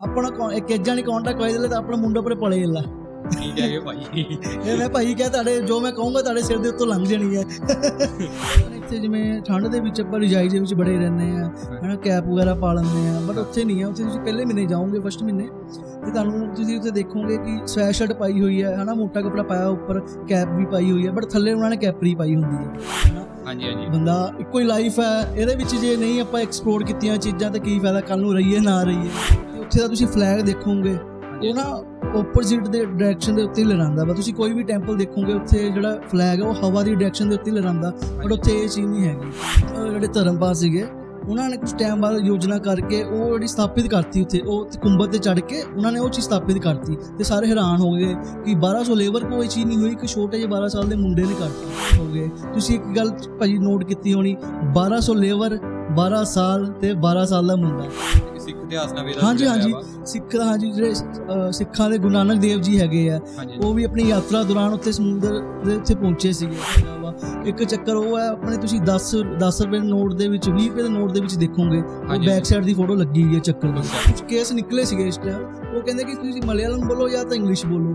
ਆਪਣਾ ਕੌ- ਇੱਕ ਏਜਾਂ ਨਹੀਂ ਕਾਂਟੈਕਟ ਹੋਏ ਦਿਲੇ ਤਾਂ ਆਪਣਾ ਮੁੰਡਾ ਪਰੇ ਪਲੇ ਜਲਾ ਠੀਕ ਹੈ ਭਾਈ। ਇਹ ਮੈਂ ਭਾਈ ਕਿਹਾ ਤੁਹਾਡੇ ਜੋ ਮੈਂ ਕਹੂੰਗਾ ਤੁਹਾਡੇ ਸਿਰ ਦੇ ਉੱਤੋਂ ਲੰਘ ਜਾਣੀ ਹੈ। ਇੱਥੇ ਜਿਵੇਂ ਠੰਡ ਦੇ ਵਿੱਚ ਆਪਾਂ ਰਜਾਈ ਦੇ ਵਿੱਚ ਬੜੇ ਰਹਿੰਦੇ ਆ ਹਨਾ ਕੈਪ ਵਗੈਰਾ ਪਾ ਲੈਂਦੇ ਆ ਬਟ ਉੱਥੇ ਨਹੀਂ ਆ ਉੱਥੇ ਤੁਸੀਂ ਪਹਿਲੇ ਮਹੀਨੇ ਜਾਓਗੇ ਫਸਟ ਮਹੀਨੇ। ਤੇ ਤੁਹਾਨੂੰ ਤੁਸੀਂ ਉੱਥੇ ਦੇਖੋਗੇ ਕਿ ਸਵੈਸ਼ਰਟ ਪਾਈ ਹੋਈ ਹੈ ਹਨਾ ਮੋਟਾ ਕੱਪੜਾ ਪਾਇਆ ਉੱਪਰ ਕੈਪ ਵੀ ਪਾਈ ਹੋਈ ਹੈ ਬਟ ਥੱਲੇ ਉਹਨਾਂ ਨੇ ਕੈਪਰੀ ਪਾਈ ਹੁੰਦੀ ਹੈ ਹਨਾ। ਹਾਂਜੀ ਹਾਂਜੀ। ਬੰਦਾ ਇੱਕੋ ਹੀ ਲਾਈਫ ਹੈ ਇਹਦੇ ਵਿੱਚ ਜੇ ਨਹੀਂ ਆਪਾਂ ਐਕਸਪਲੋਰ ਕੀਤੀਆਂ ਚੀਜ਼ਾਂ ਤਾਂ ਕੀ ਫਾਇਦਾ ਕੱਲ ਨੂੰ ਰਹੀਏ ਨਾ ਰਹੀਏ। ਉੱਥੇ ਦਾ ਤੁਸੀਂ ਫਲੈਗ ਦੇਖੋਗੇ। ਉਹ ਨਾ ਆਪੋਜ਼ਿਟ ਦੇ ਡਾਇਰੈਕਸ਼ਨ ਦੇ ਉੱਤੇ ਲਹਿਰਾਉਂਦਾ ਵਾ। ਤੁਸੀਂ ਕੋਈ ਵੀ ਟੈਂਪਲ ਦੇਖੋਗੇ ਉੱਥੇ ਜਿਹੜਾ ਫਲੈਗ ਹੈ ਉਹ ਹਵਾ ਦੀ ਡਾਇਰੈਕਸ਼ਨ ਦੇ ਉੱਤੇ ਲਹਿਰਾਉਂਦਾ ਬਟ ਉੱਥੇ ਇਹ ਚੀਜ਼ ਨਹੀਂ ਹੈਗੀ। ਜਿਹੜੇ ਧਰਮਪਾਲ ਸੀਗੇ ਉਹਨਾਂ ਨੇ ਕੁਝ ਟਾਈਮ ਬਾਅਦ ਯੋਜਨਾ ਕਰਕੇ ਉਹ ਜਿਹੜੀ ਸਥਾਪਿਤ ਕਰਤੀ ਉੱਥੇ ਉਹ ਕੁੰਭਤ ਤੇ ਚੜ ਕੇ ਉਹਨਾਂ ਨੇ ਉਹ ਚੀਜ਼ ਸਥਾਪਿਤ ਕਰਤੀ। ਤੇ ਸਾਰੇ ਹੈਰਾਨ ਹੋ ਗਏ ਕਿ 1200 ਲੇਬਰ ਕੋਈ ਚੀਜ਼ ਨਹੀਂ ਹੋਈ ਕਿ ਛੋਟੇ ਜਿਹੇ 12 ਸਾਲ ਦੇ ਮੁੰਡੇ ਨੇ ਕਰਤੀ। ਹੋ ਗਏ। ਤੁਸੀਂ ਇੱਕ ਗੱਲ ਭਾਜੀ ਨੋਟ ਕੀਤੀ ਹੋਣੀ 1200 ਲੇਬਰ 12 ਸਾਲ ਤੇ 12 ਸਾਲ ਦਾ ਮੁੰਡਾ ਸਿੱਖ ਇਤਿਹਾਸ ਨਾਲ ਵੇਦਾ ਹਾਂਜੀ ਹਾਂਜੀ। ਸਿੱਖ ਹਾਂਜੀ ਜਿਹੜੇ ਸਿੱਖਾਂ ਦੇ ਗੁਰੂ ਨਾਨਕ ਦੇਵ ਜੀ ਹੈਗੇ ਆ ਉਹ ਵੀ ਆਪਣੀ ਯਾਤਰਾ ਦੌਰਾਨ ਉੱਥੇ ਸਮੁੰਦਰ ਦੇ ਉੱਤੇ ਪਹੁੰਚੇ ਸੀਗੇ। ਇੱਕ ਚੱਕਰ ਉਹ ਹੈ ਆਪਣੇ ਤੁਸੀਂ 10 10 ਰੁਪਏ ਦੇ ਨੋਟ ਦੇ ਵਿੱਚ 20 ਰੁਪਏ ਦੇ ਨੋਟ ਦੇ ਵਿੱਚ ਦੇਖੋਗੇ ਉਹ। ਬੈਕ ਸਾਈਡ ਦੀ ਫੋਟੋ ਲੱਗੀ ਹੋਈ ਹੈ ਚੱਕਰ ਦੀ ਕੇਸ ਨਿਕਲੇ ਸੀਗੇ ਇਸ ਟਾਈਮ ਉਹ ਕਹਿੰਦੇ ਕਿ ਤੁਸੀਂ ਮਲਿਆਲਮ ਬੋਲੋ ਜਾਂ ਤਾਂ ਇੰਗਲਿਸ਼ ਬੋਲੋ।